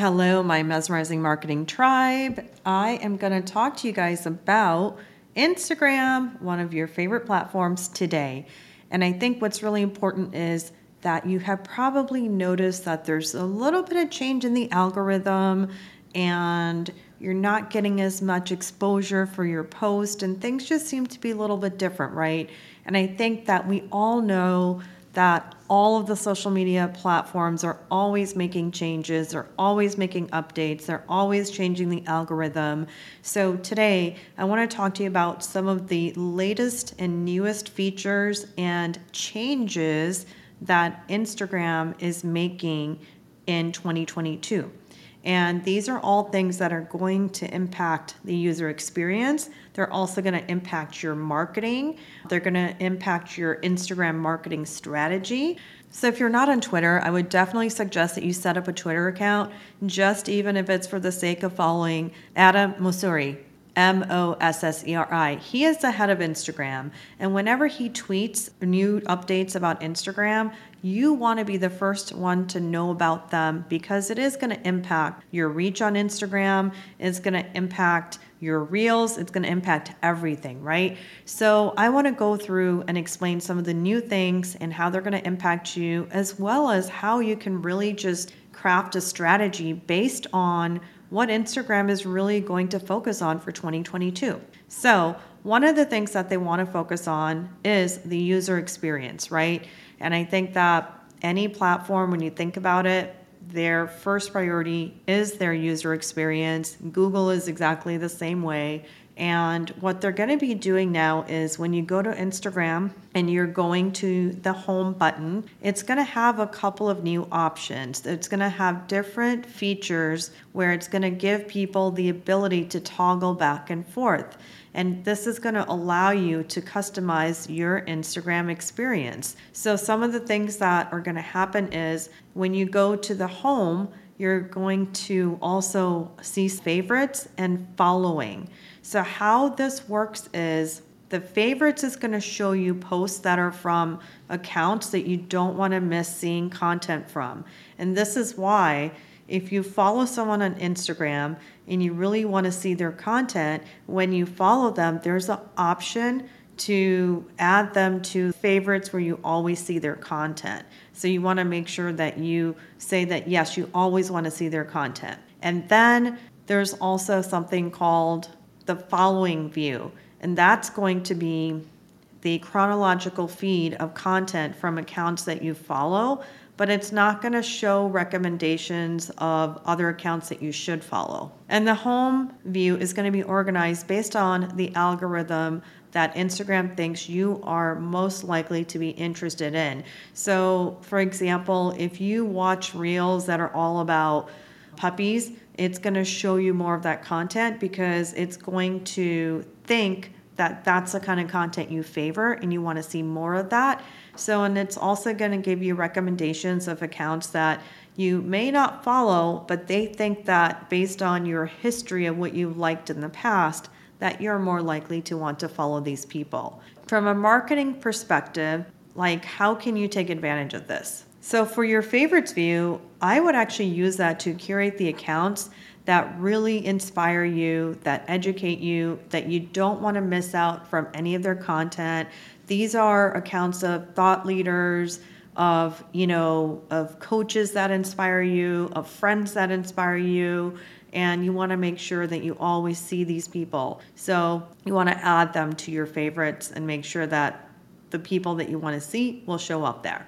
Hello, my mesmerizing marketing tribe. I am going to talk to you guys about Instagram, one of your favorite platforms today. And I think what's really important is that you have probably noticed that there's a little bit of change in the algorithm and you're not getting as much exposure for your post, and things just seem to be a little bit different, right? And I think that we all know that all of the social media platforms are always making changes, they're always making updates, they're always changing the algorithm. So, today I want to talk to you about some of the latest and newest features and changes that Instagram is making in 2022. And these are all things that are going to impact the user experience. They're also going to impact your marketing. They're going to impact your Instagram marketing strategy. So, if you're not on Twitter, I would definitely suggest that you set up a Twitter account, just even if it's for the sake of following Adam Mosseri. M O S S E R I. He is the head of Instagram. And whenever he tweets new updates about Instagram, you want to be the first one to know about them because it is going to impact your reach on Instagram, it's going to impact your reels, it's going to impact everything, right? So, I want to go through and explain some of the new things and how they're going to impact you, as well as how you can really just craft a strategy based on what Instagram is really going to focus on for 2022. So, one of the things that they want to focus on is the user experience, right? And I think that any platform, when you think about it, their first priority is their user experience. Google is exactly the same way. And what they're going to be doing now is when you go to Instagram and you're going to the home button, it's going to have a couple of new options. It's going to have different features where it's going to give people the ability to toggle back and forth. And this is going to allow you to customize your Instagram experience. So, some of the things that are going to happen is when you go to the home, you're going to also see favorites and following. So, how this works is the favorites is going to show you posts that are from accounts that you don't want to miss seeing content from. And this is why if you follow someone on Instagram and you really want to see their content, when you follow them, there's an option to add them to favorites where you always see their content. So you want to make sure that you say that yes, you always want to see their content. And then there's also something called the following view, and that's going to be the chronological feed of content from accounts that you follow, but it's not going to show recommendations of other accounts that you should follow. And the home view is going to be organized based on the algorithm that Instagram thinks you are most likely to be interested in. So, for example, if you watch reels that are all about puppies, it's going to show you more of that content because it's going to think that that's the kind of content you favor and you want to see more of that. So, and it's also going to give you recommendations of accounts that you may not follow, but they think that based on your history of what you've liked in the past, that you're more likely to want to follow these people. From a marketing perspective, like how can you take advantage of this? So, for your favorites view, I would actually use that to curate the accounts that really inspire you, that educate you, that you don't want to miss out from any of their content. These are accounts of thought leaders, of, you know, of coaches that inspire you, of friends that inspire you, and you want to make sure that you always see these people. So you want to add them to your favorites and make sure that the people that you want to see will show up there.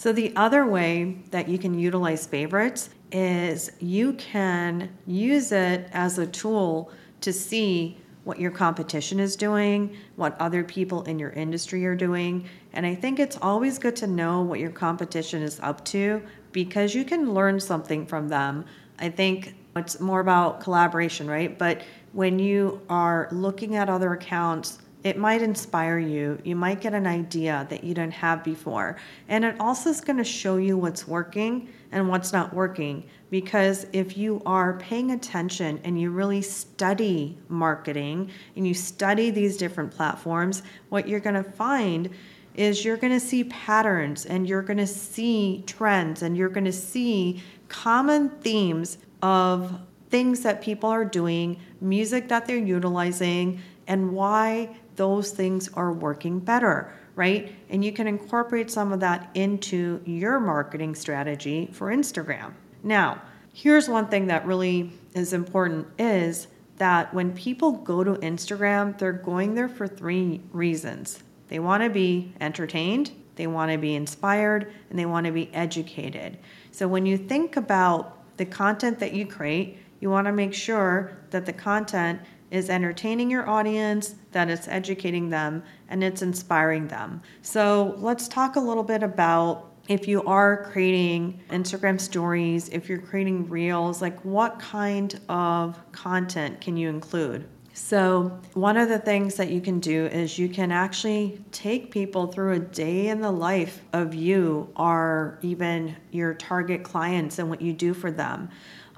So, the other way that you can utilize favorites is you can use it as a tool to see what your competition is doing, what other people in your industry are doing. And I think it's always good to know what your competition is up to because you can learn something from them. I think it's more about collaboration, right? But when you are looking at other accounts, it might inspire you. You might get an idea that you didn't have before. And it also is going to show you what's working and what's not working. Because if you are paying attention and you really study marketing and you study these different platforms, what you're going to find is you're going to see patterns and you're going to see trends and you're going to see common themes of things that people are doing, music that they're utilizing, and why those things are working better, right? And you can incorporate some of that into your marketing strategy for Instagram. Now, here's one thing that really is important is that when people go to Instagram, they're going there for three reasons. They want to be entertained, they want to be inspired, and they want to be educated. So when you think about the content that you create, you want to make sure that the content is entertaining your audience, that it's educating them, and it's inspiring them. So let's talk a little bit about if you are creating Instagram stories, if you're creating reels, like what kind of content can you include? So, one of the things that you can do is you can actually take people through a day in the life of you or even your target clients and what you do for them.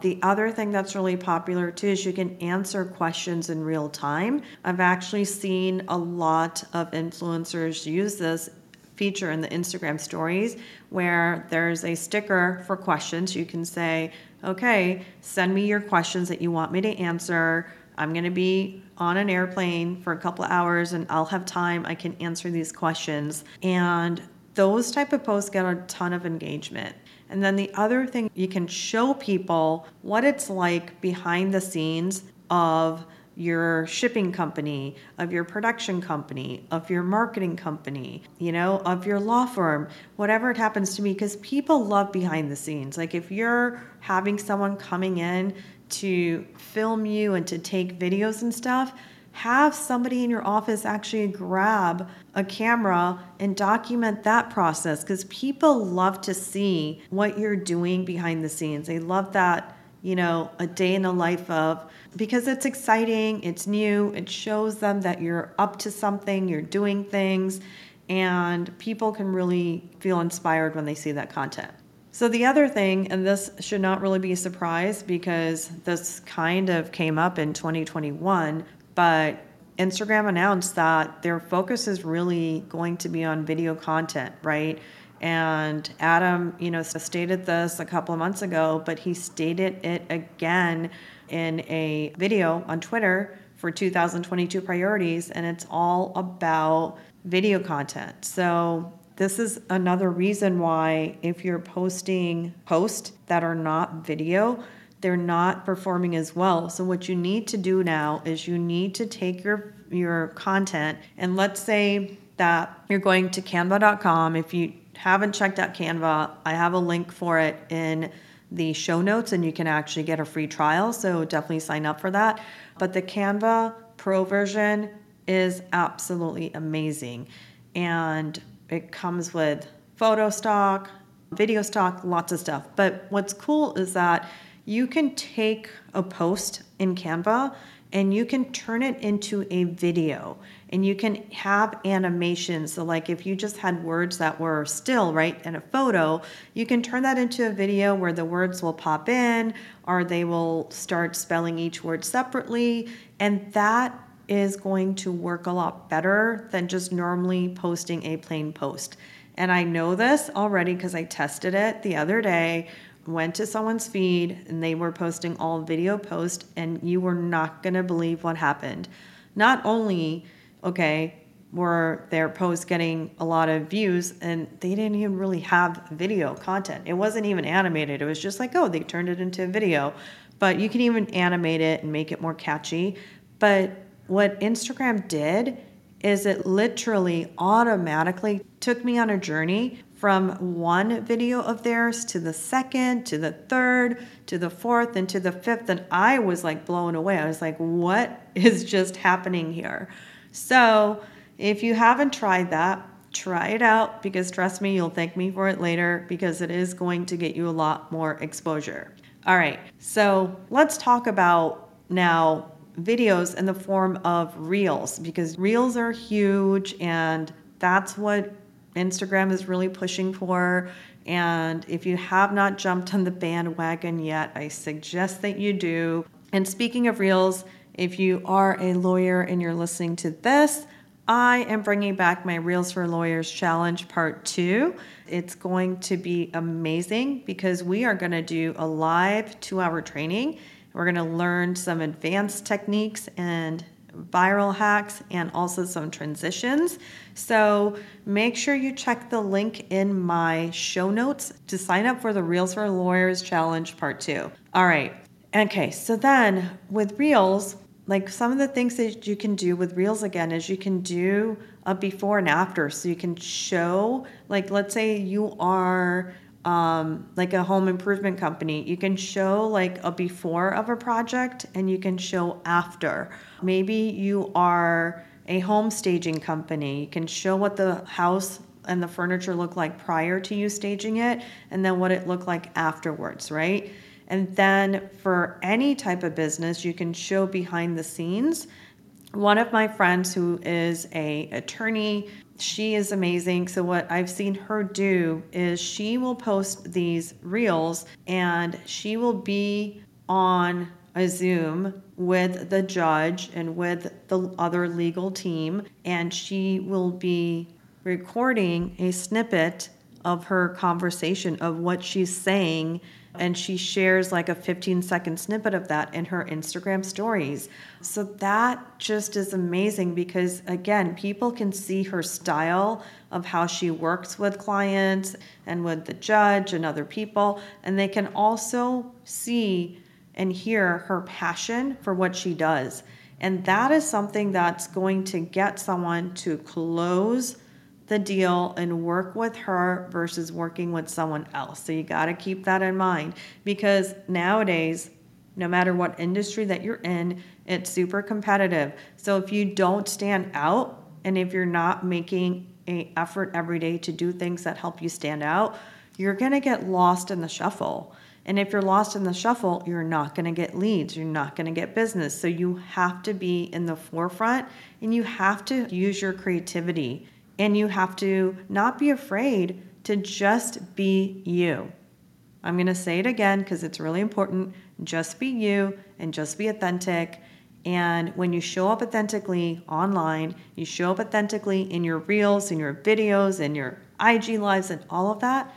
The other thing that's really popular too is you can answer questions in real time. I've actually seen a lot of influencers use this feature in the Instagram stories where there's a sticker for questions. You can say, okay, send me your questions that you want me to answer. I'm going to be on an airplane for a couple hours and I'll have time. I can answer these questions. And those type of posts get a ton of engagement. And then the other thing, you can show people what it's like behind the scenes of your shipping company, of your production company, of your marketing company, you know, of your law firm, whatever it happens to be, because people love behind the scenes. Like if you're having someone coming in to film you and to take videos and stuff, have somebody in your office actually grab a camera and document that process because people love to see what you're doing behind the scenes. They love that, you know, a day in the life of because it's exciting, it's new, it shows them that you're up to something, you're doing things, and people can really feel inspired when they see that content. So, the other thing, and this should not really be a surprise because this kind of came up in 2021, but Instagram announced that their focus is really going to be on video content, right? And Adam, you know, stated this a couple of months ago, but he stated it again in a video on Twitter for 2022 priorities, and it's all about video content. So, this is another reason why, if you're posting posts that are not video, they're not performing as well. So what you need to do now is you need to take your your content and let's say that you're going to canva.com if you haven't checked out Canva, I have a link for it in the show notes and you can actually get a free trial, so definitely sign up for that. But the Canva Pro version is absolutely amazing and it comes with photo stock, video stock, lots of stuff. But what's cool is that you can take a post in Canva and you can turn it into a video and you can have animations. So, like if you just had words that were still, right, in a photo, you can turn that into a video where the words will pop in or they will start spelling each word separately. And that is going to work a lot better than just normally posting a plain post. And I know this already because I tested it the other day went to someone's feed and they were posting all video posts and you were not going to believe what happened. Not only okay were their posts getting a lot of views and they didn't even really have video content. It wasn't even animated. It was just like oh they turned it into a video. But you can even animate it and make it more catchy. But what instagram did is it literally automatically took me on a journey from one video of theirs to the second, to the third, to the fourth, and to the fifth. And I was like blown away. I was like, what is just happening here? So if you haven't tried that, try it out because trust me, you'll thank me for it later because it is going to get you a lot more exposure. All right, so let's talk about now videos in the form of reels because reels are huge and that's what Instagram is really pushing for. And if you have not jumped on the bandwagon yet, I suggest that you do. And speaking of reels, if you are a lawyer and you're listening to this, I am bringing back my Reels for Lawyers Challenge Part 2. It's going to be amazing because we are going to do a live two hour training. We're going to learn some advanced techniques and viral hacks and also some transitions. So make sure you check the link in my show notes to sign up for the Reels for Lawyers Challenge Part 2. All right. Okay, so then with Reels, like some of the things that you can do with Reels again is you can do a before and after. So you can show, like, let's say you are um, like a home improvement company, you can show like a before of a project and you can show after. Maybe you are a home staging company, you can show what the house and the furniture looked like prior to you staging it and then what it looked like afterwards, right? And then for any type of business, you can show behind the scenes. One of my friends who is a attorney she is amazing. So, what I've seen her do is she will post these reels and she will be on a Zoom with the judge and with the other legal team, and she will be recording a snippet of her conversation of what she's saying and she shares like a 15 second snippet of that in her Instagram stories. So that just is amazing because, again, people can see her style of how she works with clients and with the judge and other people, and they can also see and hear her passion for what she does. And that is something that's going to get someone to close the deal and work with her versus working with someone else. So you got to keep that in mind because nowadays, no matter what industry that you're in, it's super competitive. So if you don't stand out and if you're not making a effort every day to do things that help you stand out, you're going to get lost in the shuffle. And if you're lost in the shuffle, you're not going to get leads, you're not going to get business. So you have to be in the forefront and you have to use your creativity and you have to not be afraid to just be you. I'm going to say it again because it's really important. Just be you and just be authentic. And when you show up authentically online, you show up authentically in your reels, in your videos, in your IG lives, and all of that,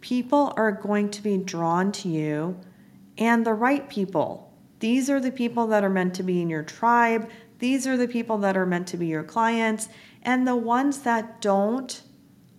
people are going to be drawn to you and the right people. These are the people that are meant to be in your tribe. These are the people that are meant to be your clients. And the ones that don't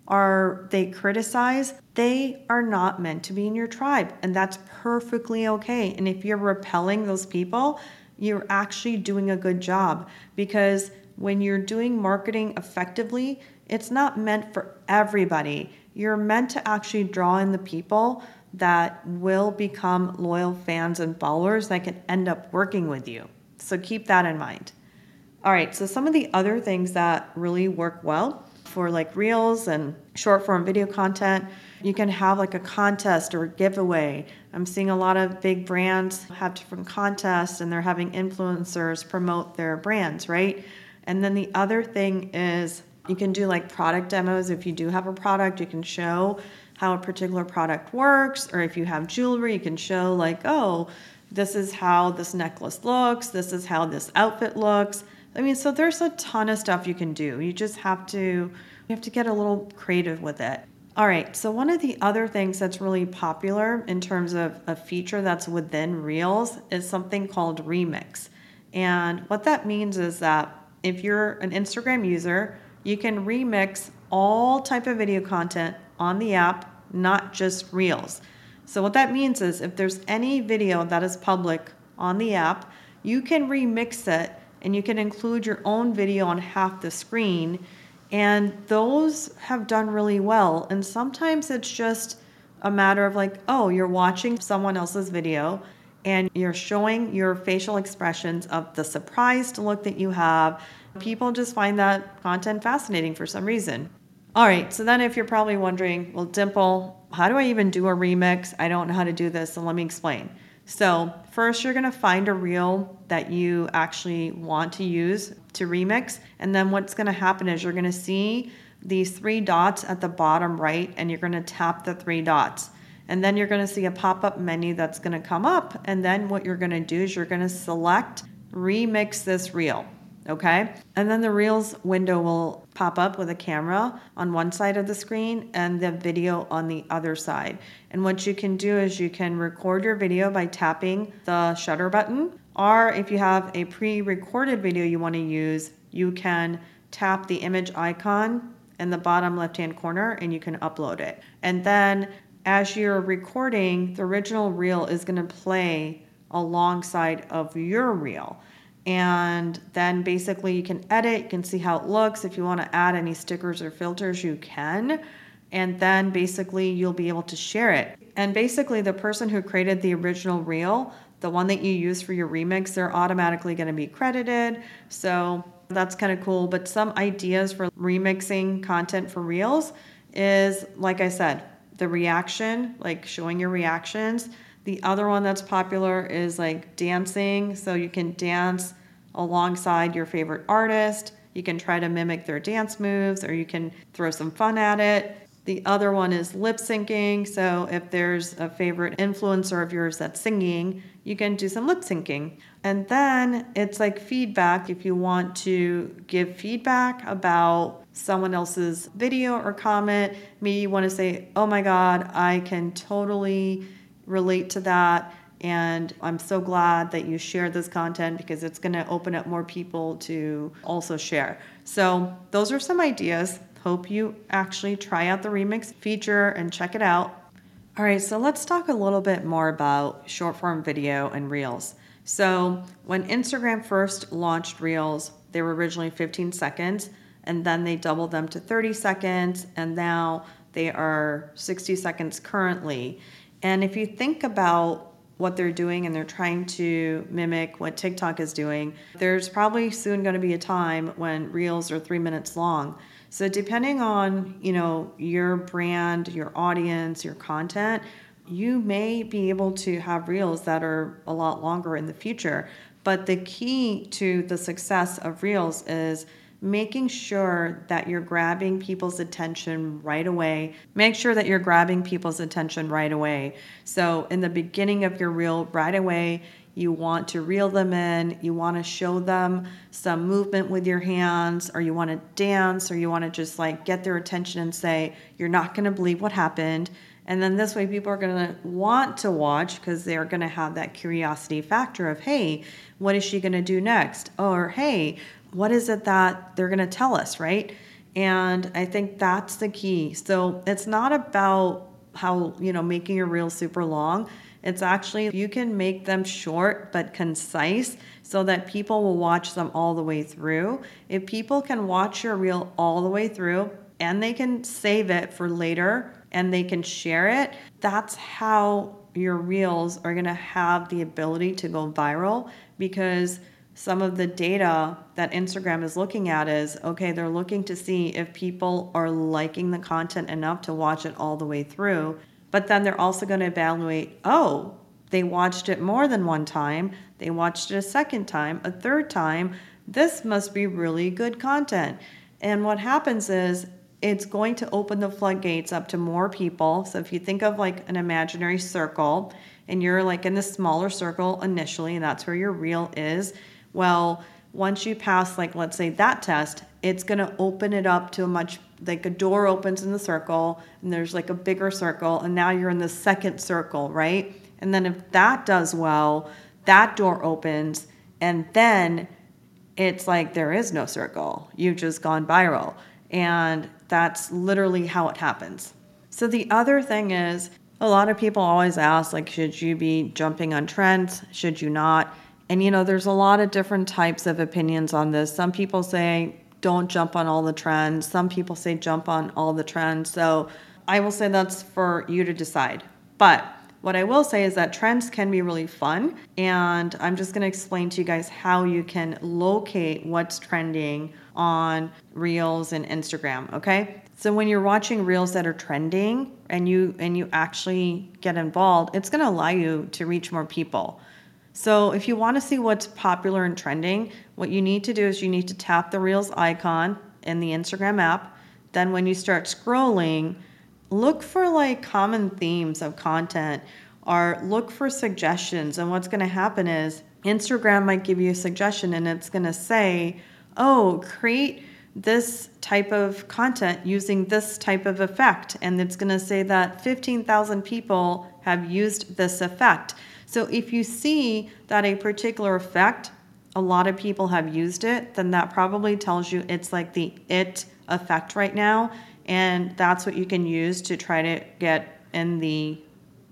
are they criticize, they are not meant to be in your tribe. And that's perfectly okay. And if you're repelling those people, you're actually doing a good job because when you're doing marketing effectively, it's not meant for everybody. You're meant to actually draw in the people that will become loyal fans and followers that can end up working with you. So keep that in mind. All right, so some of the other things that really work well for like reels and short form video content, you can have like a contest or a giveaway. I'm seeing a lot of big brands have different contests and they're having influencers promote their brands, right? And then the other thing is you can do like product demos. If you do have a product, you can show how a particular product works, or if you have jewelry, you can show like, oh, this is how this necklace looks, this is how this outfit looks I mean, so there's a ton of stuff you can do. You just have to you have to get a little creative with it. All right, so one of the other things that's really popular in terms of a feature that's within Reels is something called Remix. And what that means is that if you're an Instagram user, you can remix all type of video content on the app, not just Reels. So what that means is if there's any video that is public on the app, you can remix it and you can include your own video on half the screen And those have done really well. And sometimes it's just a matter of like, oh, you're watching someone else's video and you're showing your facial expressions of the surprised look that you have. People just find that content fascinating for some reason. All right, so then if you're probably wondering, well, Dimple, how do I even do a remix? I don't know how to do this, so let me explain. So, first, you're gonna find a reel that you actually want to use to remix, and then what's gonna happen is you're gonna see these three dots at the bottom right, and you're gonna tap the three dots. And then you're gonna see a pop up menu that's gonna come up, and then what you're gonna do is you're gonna select remix this reel okay? And then the Reels window will pop up with a camera on one side of the screen and the video on the other side. And what you can do is you can record your video by tapping the shutter button, or if you have a pre recorded video you want to use, you can tap the image icon in the bottom left hand corner and you can upload it. And then as you're recording, the original reel is going to play alongside of your reel and then basically you can edit you can see how it looks. If you want to add any stickers or filters you can. And then basically you'll be able to share it. And basically the person who created the original reel the one that you use for your remix they're automatically going to be credited. So that's kind of cool. But some ideas for remixing content for reels is like i said the reaction like showing your reactions the other one that's popular is like dancing. So you can dance alongside your favorite artist. You can try to mimic their dance moves or you can throw some fun at it. The other one is lip syncing. So if there's a favorite influencer of yours that's singing, you can do some lip syncing. And then it's like feedback. If you want to give feedback about someone else's video or comment, maybe you want to say, oh my God, I can totally relate to that. And I'm so glad that you shared this content because it's going to open up more people to also share. So, those are some ideas. Hope you actually try out the remix feature and check it out. All right, so let's talk a little bit more about short form video and reels. So, when Instagram first launched reels, they were originally 15 seconds and then they doubled them to 30 seconds and now they are 60 seconds currently. And if you think about what they're doing and they're trying to mimic what TikTok is doing, there's probably soon going to be a time when reels are 3 minutes long. So depending on, you know, your brand, your audience, your content, you may be able to have reels that are a lot longer in the future. But the key to the success of reels is making sure that you're grabbing people's attention right away. Make sure that you're grabbing people's attention right away. So, in the beginning of your reel, right away, you want to reel them in, you want to show them some movement with your hands, or you want to dance, or you want to just like get their attention and say, You're not going to believe what happened. And then this way, people are going to want to watch because they're going to have that curiosity factor of, hey, what is she going to do next? Or, hey, what is it that they're going to tell us, right? And I think that's the key. So it's not about how, you know, making your reel super long. It's actually, you can make them short but concise so that people will watch them all the way through. If people can watch your reel all the way through and they can save it for later and they can share it, that's how your reels are going to have the ability to go viral because some of the data that Instagram is looking at is okay, they're looking to see if people are liking the content enough to watch it all the way through. But then they're also going to evaluate oh, they watched it more than one time, they watched it a second time, a third time. This must be really good content. And what happens is it's going to open the floodgates up to more people. So if you think of like an imaginary circle and you're like in the smaller circle initially, and that's where your reel is well, once you pass, like, let's say that test, it's going to open it up to a much, like, a door opens in the circle and there's like a bigger circle, and now you're in the second circle, right? And then if that does well, that door opens, and then it's like there is no circle. You've just gone viral. And that's literally how it happens. So the other thing is, a lot of people always ask, like, should you be jumping on trends? Should you not? And you know, there's a lot of different types of opinions on this. Some people say don't jump on all the trends. Some people say jump on all the trends. So I will say that's for you to decide. But what I will say is that trends can be really fun. And I'm just going to explain to you guys how you can locate what's trending on Reels and Instagram, okay? So when you're watching reels that are trending and you and you actually get involved, it's going to allow you to reach more people. So if you want to see what's popular and trending, what you need to do is you need to tap the Reels icon in the Instagram app. Then when you start scrolling, look for like common themes of content or look for suggestions. And what's going to happen is Instagram might give you a suggestion and it's going to say, "Oh, create this type of content using this type of effect. And it's going to say that 15,000 people have used this effect. So if you see that a particular effect, a lot of people have used it, then that probably tells you it's like the it effect right now. And that's what you can use to try to get in the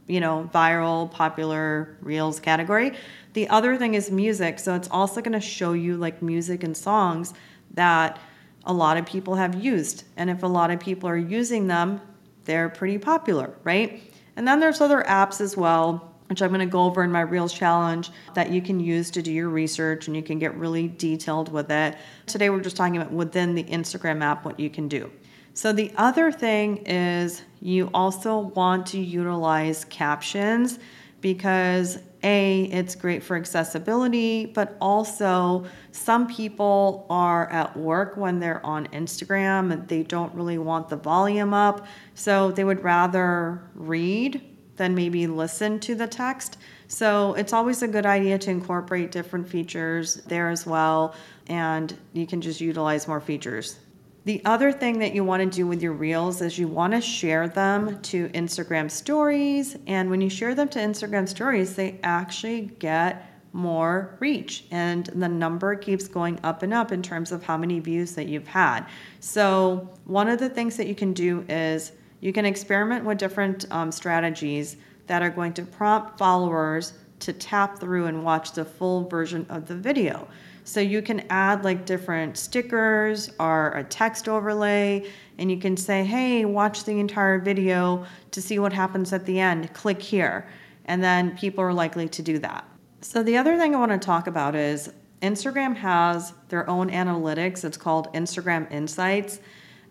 you know, viral, popular reels category. The other thing is music. So it's also going to show you like music and songs that a lot of people have used. And if a lot of people are using them, they're pretty popular, right? And then there's other apps as well, which I'm going to go over in my Reels challenge that you can use to do your research and you can get really detailed with it. Today we're just talking about within the Instagram app what you can do. So the other thing is you also want to utilize captions because a it's great for accessibility but also some people are at work when they're on instagram and they don't really want the volume up. So they would rather read than maybe listen to the text. So it's always a good idea to incorporate different features there as well and you can just utilize more features the other thing that you want to do with your reels is you want to share them to Instagram stories. And when you share them to Instagram stories, they actually get more reach and the number keeps going up and up in terms of how many views that you've had. So, one of the things that you can do is you can experiment with different um, strategies that are going to prompt followers to tap through and watch the full version of the video. So you can add like different stickers or a text overlay, and you can say, hey, watch the entire video to see what happens at the end. Click here. And then people are likely to do that. So the other thing I want to talk about is Instagram has their own analytics. It's called Instagram Insights.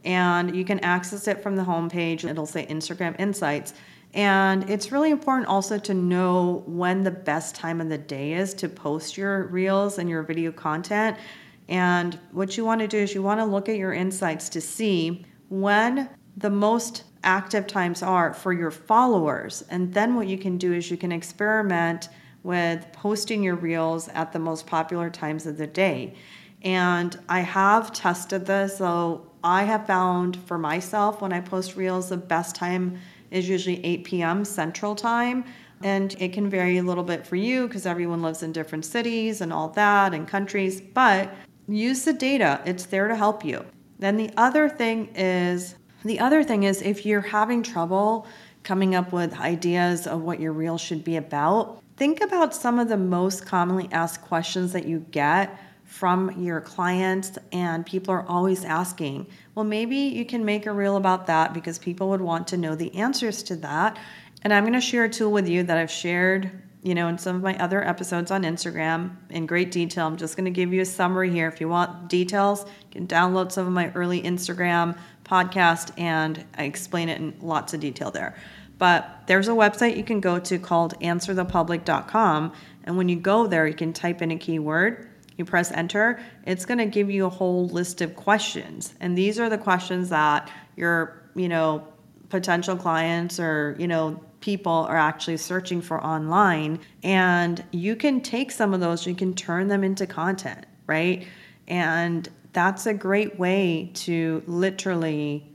And you can access it from the homepage. It'll say Instagram Insights. And it's really important also to know when the best time of the day is to post your reels and your video content. And what you want to do is you want to look at your insights to see when the most active times are for your followers. And then what you can do is you can experiment with posting your reels at the most popular times of the day. And I have tested this, so I have found for myself when I post reels the best time is usually 8 p.m. Central Time. And it can vary a little bit for you because everyone lives in different cities and all that and countries, but use the data. It's there to help you. Then the other thing is the other thing is if you're having trouble coming up with ideas of what your reel should be about, think about some of the most commonly asked questions that you get from your clients, and people are always asking, well, maybe you can make a reel about that because people would want to know the answers to that. And I'm going to share a tool with you that I've shared, you know, in some of my other episodes on Instagram in great detail. I'm just going to give you a summary here. If you want details, you can download some of my early Instagram podcast and I explain it in lots of detail there. But there's a website you can go to called answerthepublic.com. And when you go there, you can type in a keyword you press enter, it's going to give you a whole list of questions. And these are the questions that your, you know, potential clients or, you know, people are actually searching for online. And you can take some of those, you can turn them into content, right? And that's a great way to literally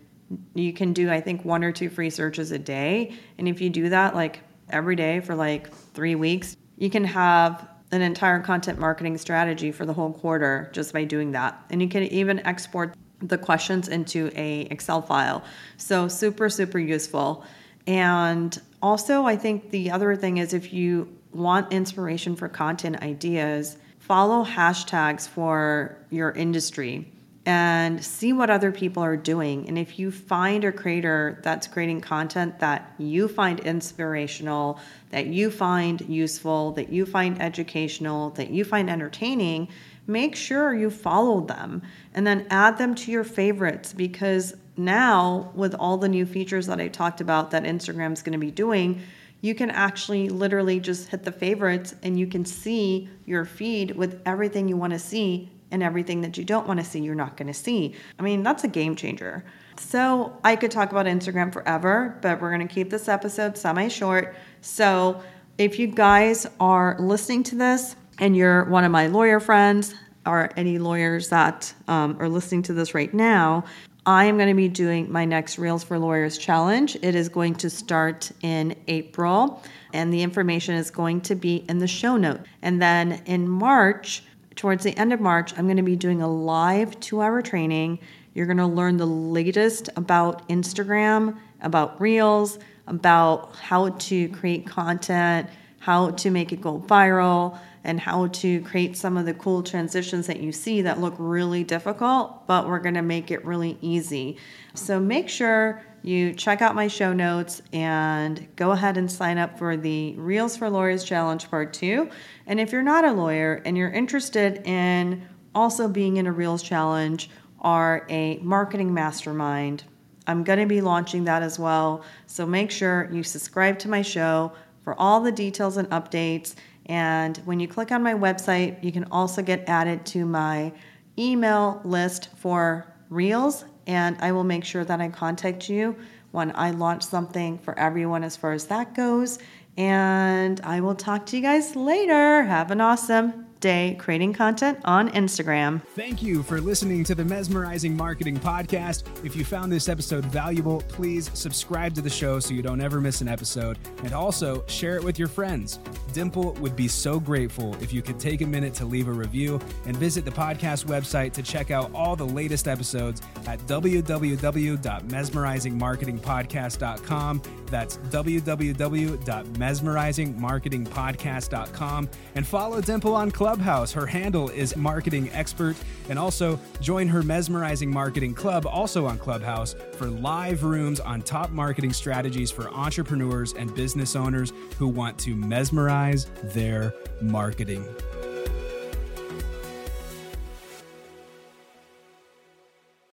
you can do I think one or two free searches a day. And if you do that like every day for like 3 weeks, you can have an entire content marketing strategy for the whole quarter just by doing that. And you can even export the questions into a Excel file. So super super useful. And also I think the other thing is if you want inspiration for content ideas, follow hashtags for your industry. And see what other people are doing. And if you find a creator that's creating content that you find inspirational, that you find useful, that you find educational, that you find entertaining, make sure you follow them and then add them to your favorites because now with all the new features that I talked about that Instagram's going to be doing, you can actually literally just hit the favorites and you can see your feed with everything you want to see and everything that you don't want to see, you're not going to see. I mean, that's a game changer. So, I could talk about Instagram forever, but we're going to keep this episode semi short. So, if you guys are listening to this and you're one of my lawyer friends or any lawyers that um, are listening to this right now, I am going to be doing my next Reels for Lawyers challenge. It is going to start in April, and the information is going to be in the show note. And then in March, towards the end of March, I'm going to be doing a live two hour training. You're going to learn the latest about Instagram, about Reels, about how to create content, how to make it go viral, and how to create some of the cool transitions that you see that look really difficult, but we're going to make it really easy. So make sure you check out my show notes and go ahead and sign up for the Reels for Lawyers Challenge Part 2. And if you're not a lawyer and you're interested in also being in a Reels Challenge or a marketing mastermind, I'm going to be launching that as well. So make sure you subscribe to my show for all the details and updates. And when you click on my website, you can also get added to my email list for Reels and I will make sure that I contact you when I launch something for everyone as far as that goes. And I will talk to you guys later. Have an awesome day creating content on Instagram. Thank you for listening to the Mesmerizing Marketing Podcast. If you found this episode valuable, please subscribe to the show so you don't ever miss an episode. And also share it with your friends. Dimple would be so grateful if you could take a minute to leave a review and visit the podcast website to check out all the latest episodes at www.mesmerizingmarketingpodcast.com. That's www.mesmerizingmarketingpodcast.com. And follow Dimple on Clubhouse. Her handle is Marketing Expert. And also join her Mesmerizing Marketing Club, also on Clubhouse, for live rooms on top marketing strategies for entrepreneurs and business owners who want to mesmerize their marketing.